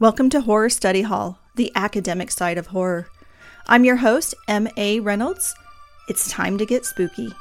Welcome to Horror Study Hall, the academic side of horror. I'm your host, M.A. Reynolds. It's time to get spooky.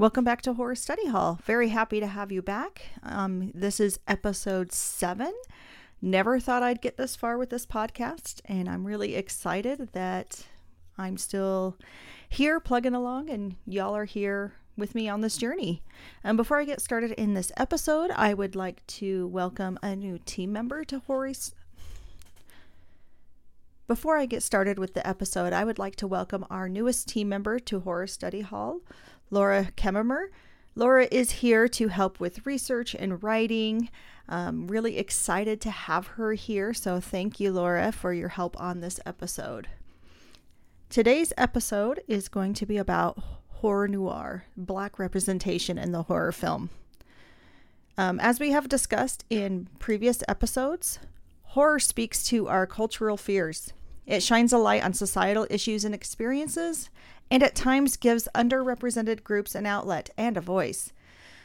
Welcome back to Horror Study Hall. Very happy to have you back. Um, this is episode seven. Never thought I'd get this far with this podcast, and I'm really excited that I'm still here plugging along and y'all are here with me on this journey. And before I get started in this episode, I would like to welcome a new team member to Horror. Before I get started with the episode, I would like to welcome our newest team member to Horror Study Hall, Laura Kemmerer. Laura is here to help with research and writing. Um, really excited to have her here. So, thank you, Laura, for your help on this episode. Today's episode is going to be about horror noir, black representation in the horror film. Um, as we have discussed in previous episodes, horror speaks to our cultural fears. It shines a light on societal issues and experiences, and at times gives underrepresented groups an outlet and a voice.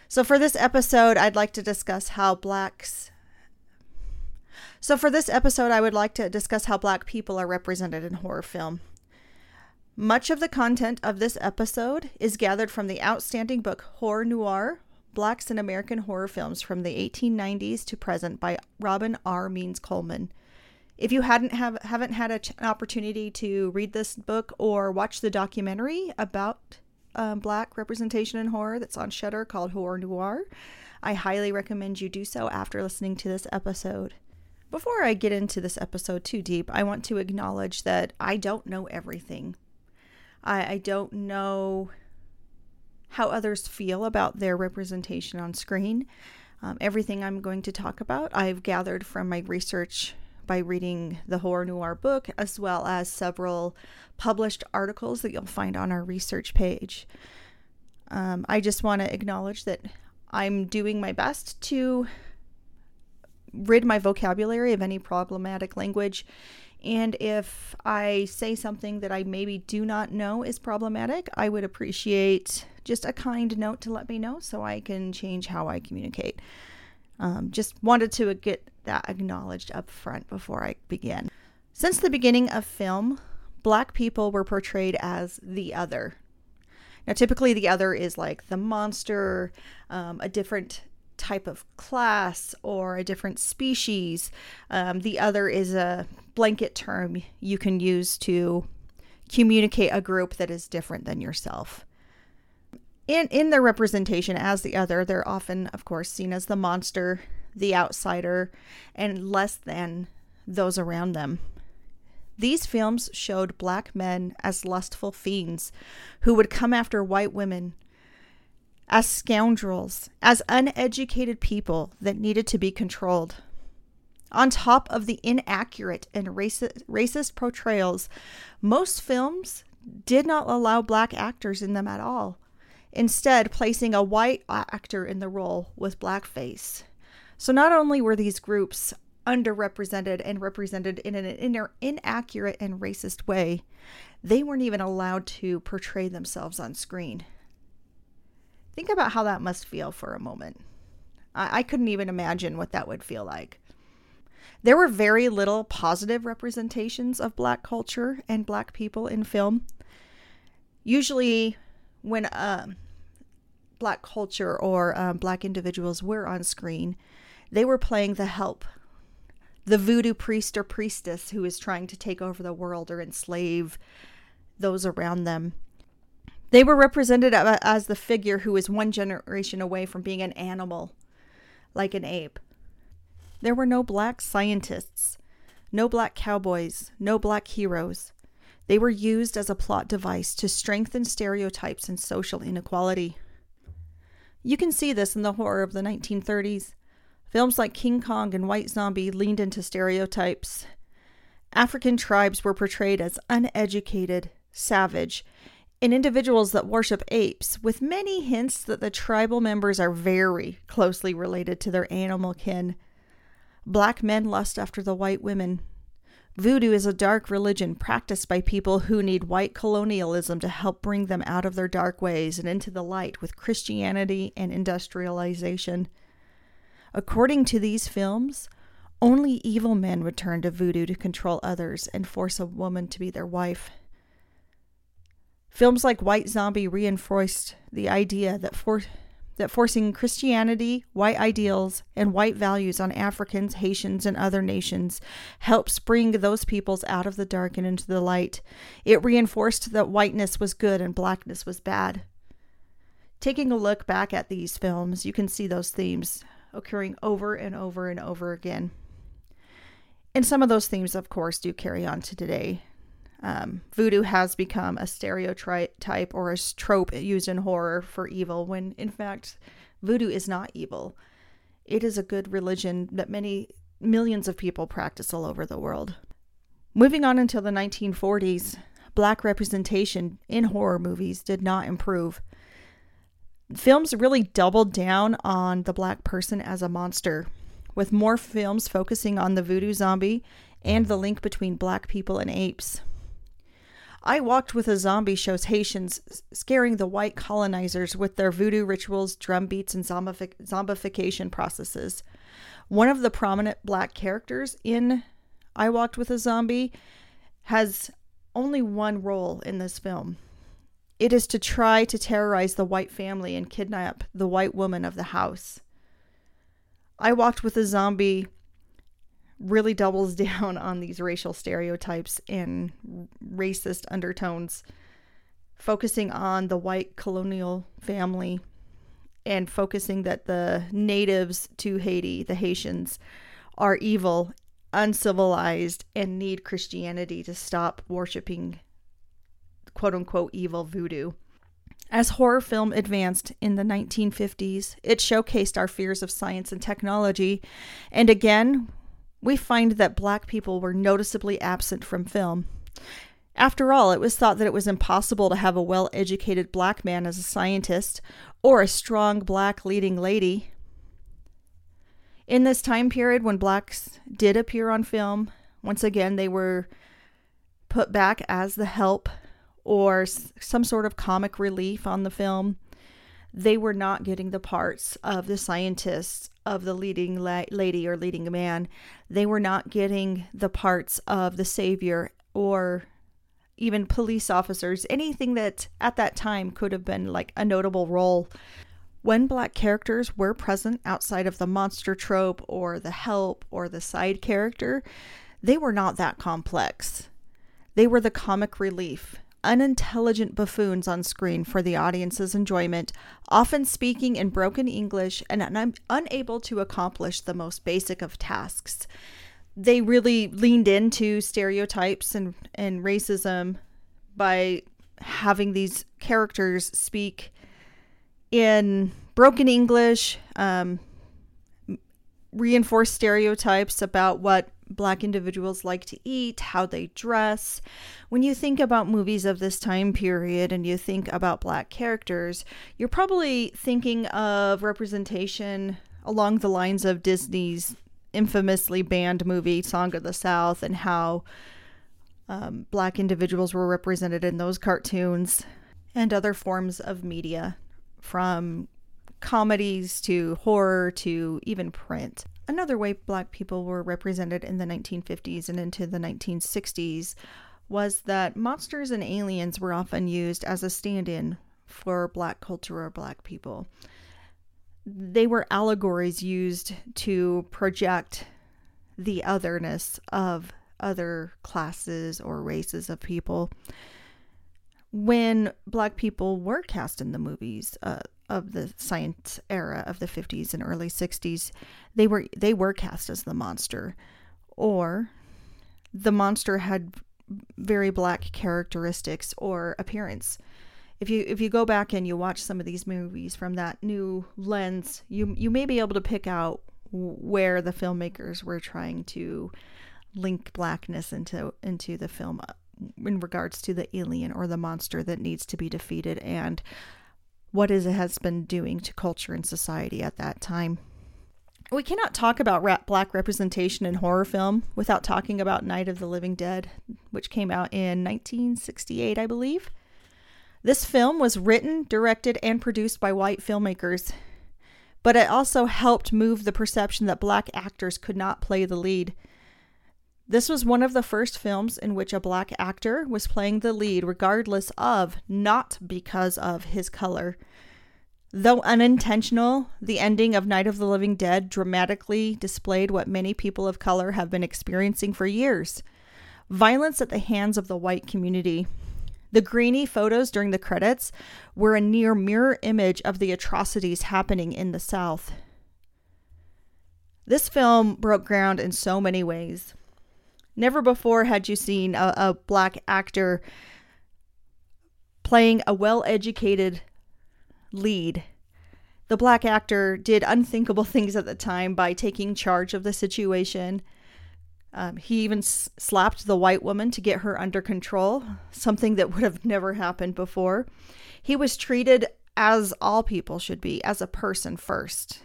So, for this episode, I'd like to discuss how blacks. So, for this episode, I would like to discuss how black people are represented in horror film. Much of the content of this episode is gathered from the outstanding book Horror Noir Blacks in American Horror Films from the 1890s to present by Robin R. Means Coleman. If you hadn't have haven't had a an opportunity to read this book or watch the documentary about um, black representation in horror that's on Shudder called Horror Noir, I highly recommend you do so after listening to this episode. Before I get into this episode too deep, I want to acknowledge that I don't know everything. I, I don't know how others feel about their representation on screen. Um, everything I'm going to talk about, I've gathered from my research by reading the Horror Noir book, as well as several published articles that you'll find on our research page. Um, I just want to acknowledge that I'm doing my best to rid my vocabulary of any problematic language. And if I say something that I maybe do not know is problematic, I would appreciate just a kind note to let me know so I can change how I communicate. Um, just wanted to get that acknowledged up front before I begin. Since the beginning of film, black people were portrayed as the other. Now, typically, the other is like the monster, um, a different type of class, or a different species. Um, the other is a blanket term you can use to communicate a group that is different than yourself. In, in their representation as the other, they're often, of course, seen as the monster, the outsider, and less than those around them. These films showed black men as lustful fiends who would come after white women, as scoundrels, as uneducated people that needed to be controlled. On top of the inaccurate and racist, racist portrayals, most films did not allow black actors in them at all, instead, placing a white actor in the role with blackface. So not only were these groups underrepresented and represented in an in- inaccurate and racist way, they weren't even allowed to portray themselves on screen. Think about how that must feel for a moment. I, I couldn't even imagine what that would feel like. There were very little positive representations of black culture and black people in film. Usually, when uh, black culture or um, black individuals were on screen, they were playing the help, the voodoo priest or priestess who is trying to take over the world or enslave those around them. They were represented as the figure who is one generation away from being an animal, like an ape. There were no black scientists, no black cowboys, no black heroes. They were used as a plot device to strengthen stereotypes and social inequality. You can see this in the horror of the 1930s. Films like King Kong and White Zombie leaned into stereotypes. African tribes were portrayed as uneducated, savage, and individuals that worship apes, with many hints that the tribal members are very closely related to their animal kin. Black men lust after the white women. Voodoo is a dark religion practiced by people who need white colonialism to help bring them out of their dark ways and into the light with Christianity and industrialization. According to these films, only evil men would turn to voodoo to control others and force a woman to be their wife. Films like White Zombie reinforced the idea that for, that forcing Christianity, white ideals, and white values on Africans, Haitians, and other nations helps bring those peoples out of the dark and into the light. It reinforced that whiteness was good and blackness was bad. Taking a look back at these films, you can see those themes occurring over and over and over again. And some of those themes, of course, do carry on to today. Um, voodoo has become a stereotype or a trope used in horror for evil, when in fact, voodoo is not evil. It is a good religion that many millions of people practice all over the world. Moving on until the 1940s, black representation in horror movies did not improve. Films really doubled down on the black person as a monster, with more films focusing on the voodoo zombie and the link between black people and apes. I Walked with a Zombie shows Haitians scaring the white colonizers with their voodoo rituals, drum beats, and zombific- zombification processes. One of the prominent black characters in I Walked with a Zombie has only one role in this film. It is to try to terrorize the white family and kidnap the white woman of the house. I Walked with a Zombie really doubles down on these racial stereotypes and racist undertones, focusing on the white colonial family and focusing that the natives to Haiti, the Haitians, are evil, uncivilized, and need Christianity to stop worshiping quote unquote evil voodoo. As horror film advanced in the 1950s, it showcased our fears of science and technology, and again, we find that black people were noticeably absent from film. After all, it was thought that it was impossible to have a well educated black man as a scientist or a strong black leading lady. In this time period when blacks did appear on film, once again they were put back as the help or some sort of comic relief on the film. They were not getting the parts of the scientists of the leading la- lady or leading man. They were not getting the parts of the savior or even police officers, anything that at that time could have been like a notable role. When black characters were present outside of the monster trope or the help or the side character, they were not that complex. They were the comic relief unintelligent buffoons on screen for the audience's enjoyment, often speaking in broken English and un- unable to accomplish the most basic of tasks. They really leaned into stereotypes and, and racism by having these characters speak in broken English, um, reinforce stereotypes about what black individuals like to eat, how they dress. When you think about movies of this time period and you think about black characters, you're probably thinking of representation along the lines of Disney's infamously banned movie Song of the South and how um, black individuals were represented in those cartoons and other forms of media from comedies to horror to even print. Another way black people were represented in the 1950s and into the 1960s was that monsters and aliens were often used as a stand in for black culture or black people. They were allegories used to project the otherness of other classes or races of people. when black people were cast in the movies uh, of the science era of the 50s and early 60s, they were they were cast as the monster, or the monster had very black characteristics or appearance. If you if you go back and you watch some of these movies from that new lens, you you may be able to pick out where the filmmakers were trying to link blackness into into the film uh, in regards to the alien or the monster that needs to be defeated and what it has been doing to culture and society at that time. We cannot talk about black representation in horror film without talking about Night of the Living Dead, which came out in 1968, I believe. This film was written, directed, and produced by white filmmakers, but it also helped move the perception that black actors could not play the lead. This was one of the first films in which a black actor was playing the lead, regardless of, not because of, his color. Though unintentional, the ending of Night of the Living Dead dramatically displayed what many people of color have been experiencing for years violence at the hands of the white community. The grainy photos during the credits were a near mirror image of the atrocities happening in the South. This film broke ground in so many ways. Never before had you seen a, a black actor playing a well educated lead. The black actor did unthinkable things at the time by taking charge of the situation. Um, he even s- slapped the white woman to get her under control, something that would have never happened before. He was treated as all people should be, as a person first.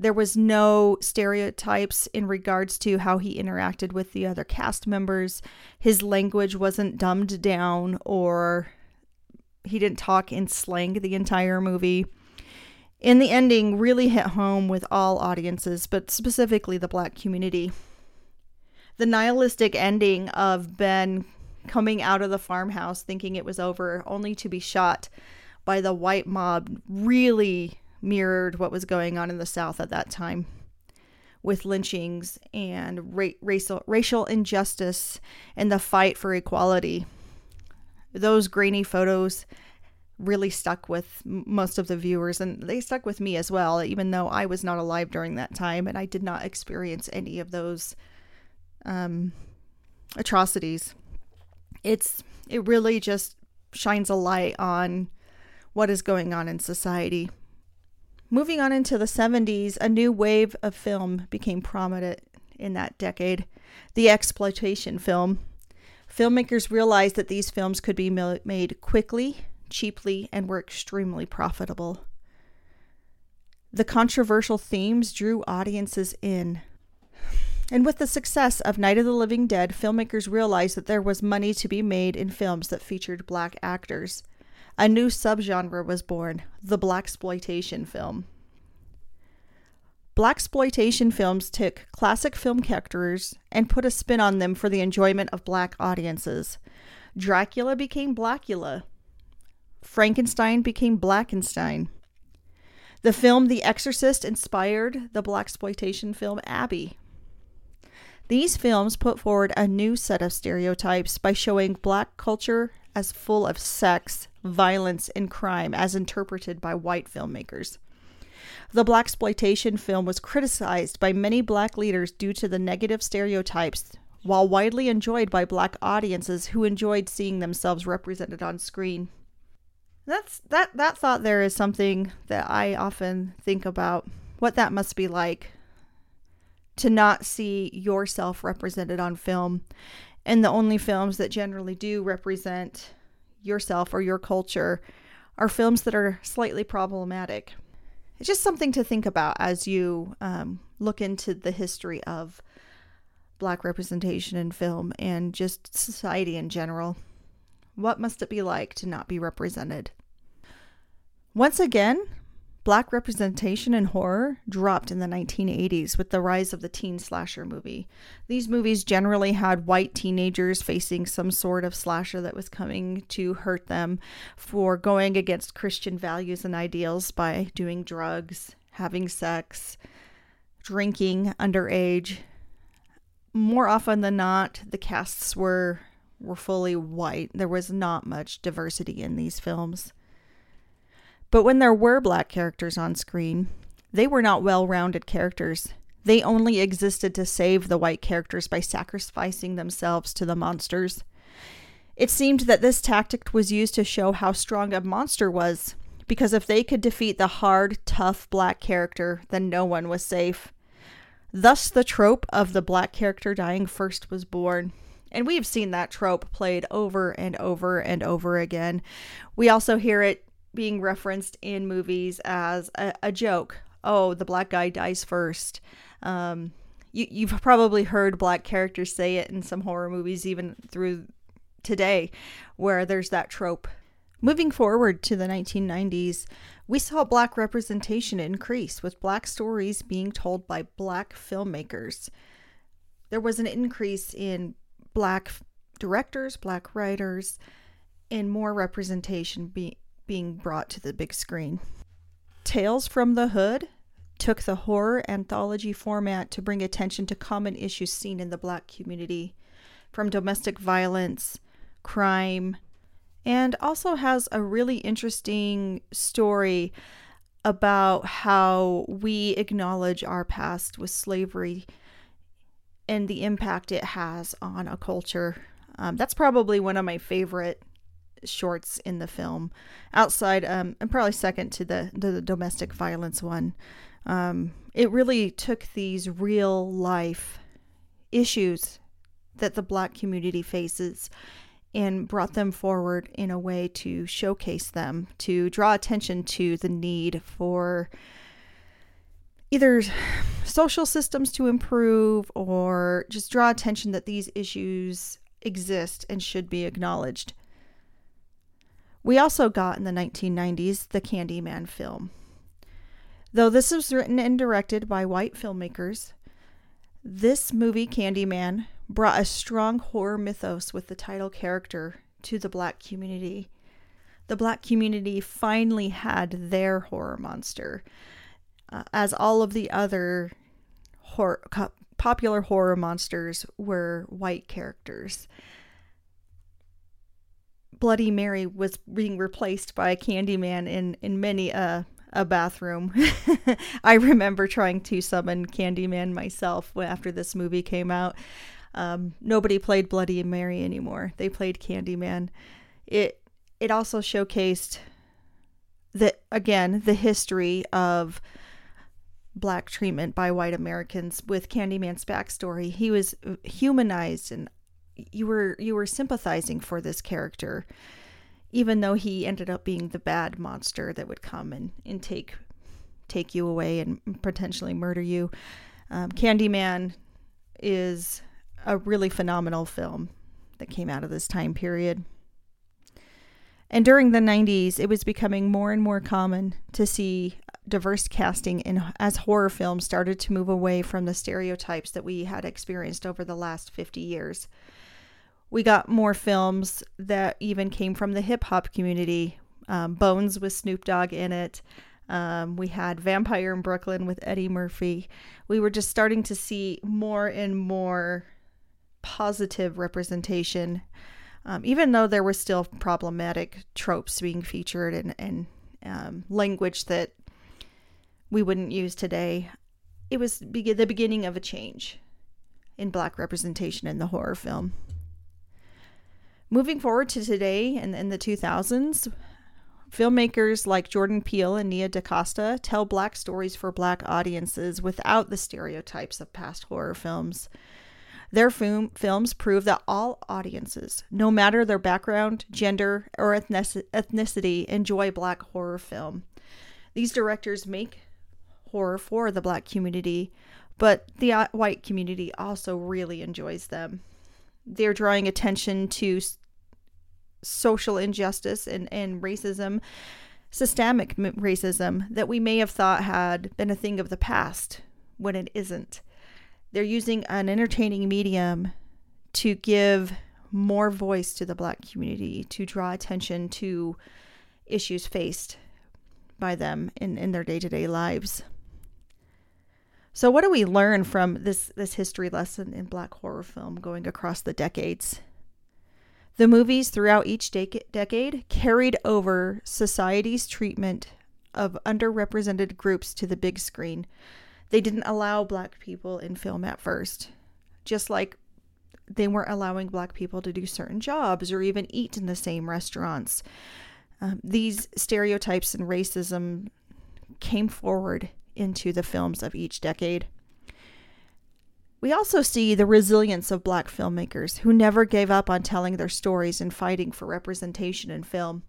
There was no stereotypes in regards to how he interacted with the other cast members. His language wasn't dumbed down or he didn't talk in slang the entire movie. In the ending, really hit home with all audiences, but specifically the black community. The nihilistic ending of Ben coming out of the farmhouse thinking it was over, only to be shot by the white mob, really mirrored what was going on in the South at that time with lynchings and ra- racial, racial injustice and the fight for equality. Those grainy photos really stuck with most of the viewers and they stuck with me as well even though i was not alive during that time and i did not experience any of those um, atrocities. It's it really just shines a light on what is going on in society moving on into the 70s a new wave of film became prominent in that decade the exploitation film Filmmakers realized that these films could be made quickly, cheaply, and were extremely profitable. The controversial themes drew audiences in. And with the success of Night of the Living Dead, filmmakers realized that there was money to be made in films that featured black actors. A new subgenre was born, the blaxploitation film. Blaxploitation films took classic film characters and put a spin on them for the enjoyment of black audiences. Dracula became Blackula. Frankenstein became Blackenstein. The film The Exorcist inspired the blaxploitation film Abby. These films put forward a new set of stereotypes by showing black culture as full of sex, violence, and crime as interpreted by white filmmakers. The blaxploitation film was criticized by many black leaders due to the negative stereotypes, while widely enjoyed by black audiences who enjoyed seeing themselves represented on screen. That's that that thought there is something that I often think about what that must be like to not see yourself represented on film and the only films that generally do represent yourself or your culture are films that are slightly problematic it's just something to think about as you um, look into the history of black representation in film and just society in general. What must it be like to not be represented? Once again, Black representation in horror dropped in the 1980s with the rise of the teen slasher movie. These movies generally had white teenagers facing some sort of slasher that was coming to hurt them for going against Christian values and ideals by doing drugs, having sex, drinking underage. More often than not, the casts were were fully white. There was not much diversity in these films. But when there were black characters on screen, they were not well rounded characters. They only existed to save the white characters by sacrificing themselves to the monsters. It seemed that this tactic was used to show how strong a monster was, because if they could defeat the hard, tough black character, then no one was safe. Thus, the trope of the black character dying first was born. And we've seen that trope played over and over and over again. We also hear it being referenced in movies as a, a joke. Oh, the black guy dies first. Um, you, you've probably heard black characters say it in some horror movies, even through today, where there's that trope. Moving forward to the 1990s, we saw black representation increase, with black stories being told by black filmmakers. There was an increase in black directors, black writers, and more representation be- being brought to the big screen. Tales from the Hood took the horror anthology format to bring attention to common issues seen in the black community, from domestic violence, crime, and also has a really interesting story about how we acknowledge our past with slavery and the impact it has on a culture. Um, that's probably one of my favorite shorts in the film, outside um, and probably second to the the domestic violence one. Um, it really took these real life issues that the black community faces and brought them forward in a way to showcase them, to draw attention to the need for either social systems to improve or just draw attention that these issues exist and should be acknowledged. We also got in the 1990s the Candyman film. Though this was written and directed by white filmmakers, this movie, Candyman, brought a strong horror mythos with the title character to the black community. The black community finally had their horror monster uh, as all of the other horror, popular horror monsters were white characters. Bloody Mary was being replaced by Candyman in in many a a bathroom. I remember trying to summon Candyman myself after this movie came out. Um, nobody played Bloody Mary anymore. They played Candyman. It it also showcased the again the history of black treatment by white Americans with Candyman's backstory. He was humanized and you were you were sympathizing for this character even though he ended up being the bad monster that would come and, and take take you away and potentially murder you. Um, Candyman is a really phenomenal film that came out of this time period. And during the 90s, it was becoming more and more common to see diverse casting in as horror films started to move away from the stereotypes that we had experienced over the last 50 years. We got more films that even came from the hip hop community. Um, Bones with Snoop Dogg in it. Um, we had Vampire in Brooklyn with Eddie Murphy. We were just starting to see more and more positive representation, um, even though there were still problematic tropes being featured and, and um, language that we wouldn't use today. It was be- the beginning of a change in black representation in the horror film. Moving forward to today and in the 2000s, filmmakers like Jordan Peele and Nia DaCosta tell black stories for black audiences without the stereotypes of past horror films. Their film, films prove that all audiences, no matter their background, gender, or ethnicity, enjoy black horror film. These directors make horror for the black community, but the uh, white community also really enjoys them. They're drawing attention to social injustice and, and racism, systemic racism that we may have thought had been a thing of the past when it isn't. They're using an entertaining medium to give more voice to the black community, to draw attention to issues faced by them in, in their day to day lives. So, what do we learn from this, this history lesson in black horror film going across the decades? The movies throughout each de- decade carried over society's treatment of underrepresented groups to the big screen. They didn't allow black people in film at first, just like they weren't allowing black people to do certain jobs or even eat in the same restaurants. Um, these stereotypes and racism came forward into the films of each decade. We also see the resilience of black filmmakers who never gave up on telling their stories and fighting for representation in film.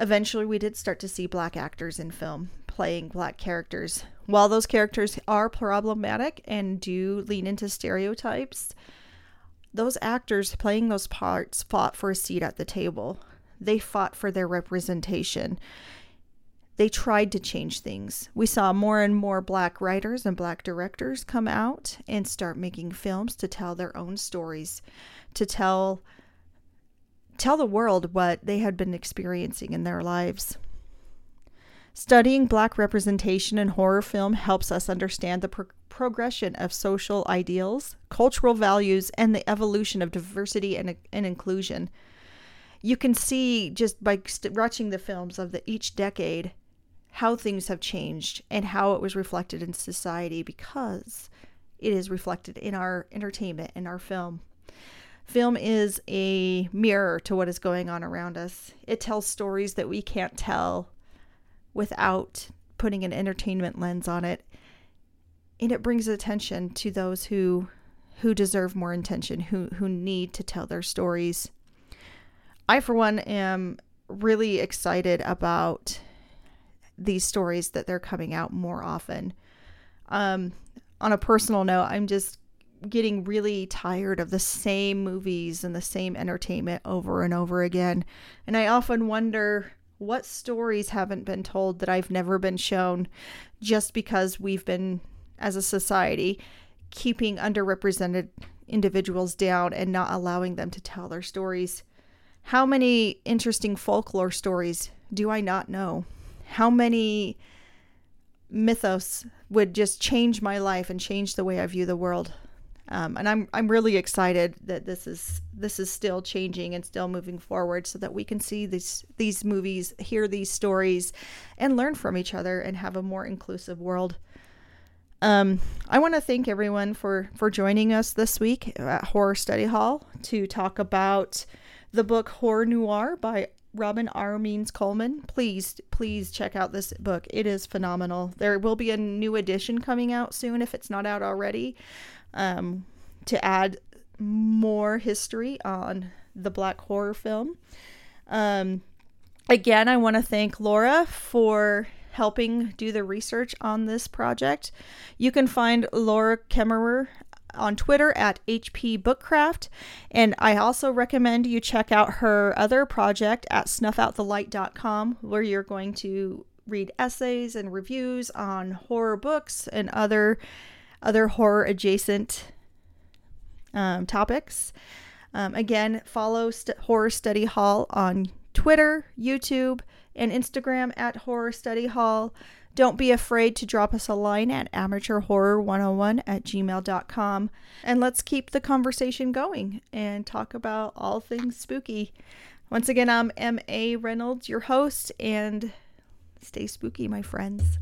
Eventually, we did start to see black actors in film playing black characters. While those characters are problematic and do lean into stereotypes, those actors playing those parts fought for a seat at the table. They fought for their representation they tried to change things. We saw more and more black writers and black directors come out and start making films to tell their own stories, to tell tell the world what they had been experiencing in their lives. Studying black representation in horror film helps us understand the pro- progression of social ideals, cultural values, and the evolution of diversity and, and inclusion. You can see just by st- watching the films of the, each decade how things have changed and how it was reflected in society because it is reflected in our entertainment in our film. Film is a mirror to what is going on around us. It tells stories that we can't tell without putting an entertainment lens on it. And it brings attention to those who who deserve more attention, who who need to tell their stories. I for one am really excited about these stories that they're coming out more often. Um, on a personal note, I'm just getting really tired of the same movies and the same entertainment over and over again. And I often wonder what stories haven't been told that I've never been shown just because we've been, as a society, keeping underrepresented individuals down and not allowing them to tell their stories. How many interesting folklore stories do I not know? How many mythos would just change my life and change the way I view the world. Um, and I'm I'm really excited that this is this is still changing and still moving forward, so that we can see these these movies, hear these stories, and learn from each other and have a more inclusive world. Um, I want to thank everyone for for joining us this week at Horror Study Hall to talk about the book Horror Noir by Robin R. Means Coleman. Please, please check out this book. It is phenomenal. There will be a new edition coming out soon if it's not out already um, to add more history on the black horror film. Um, again, I want to thank Laura for helping do the research on this project. You can find Laura Kemmerer on Twitter at HP Bookcraft. And I also recommend you check out her other project at snuffoutthe.light.com, where you're going to read essays and reviews on horror books and other other horror adjacent um, topics. Um, again, follow St- Horror Study Hall on Twitter, YouTube, and Instagram at Horror Study Hall. Don't be afraid to drop us a line at amateurhorror101 at gmail.com. And let's keep the conversation going and talk about all things spooky. Once again, I'm M.A. Reynolds, your host, and stay spooky, my friends.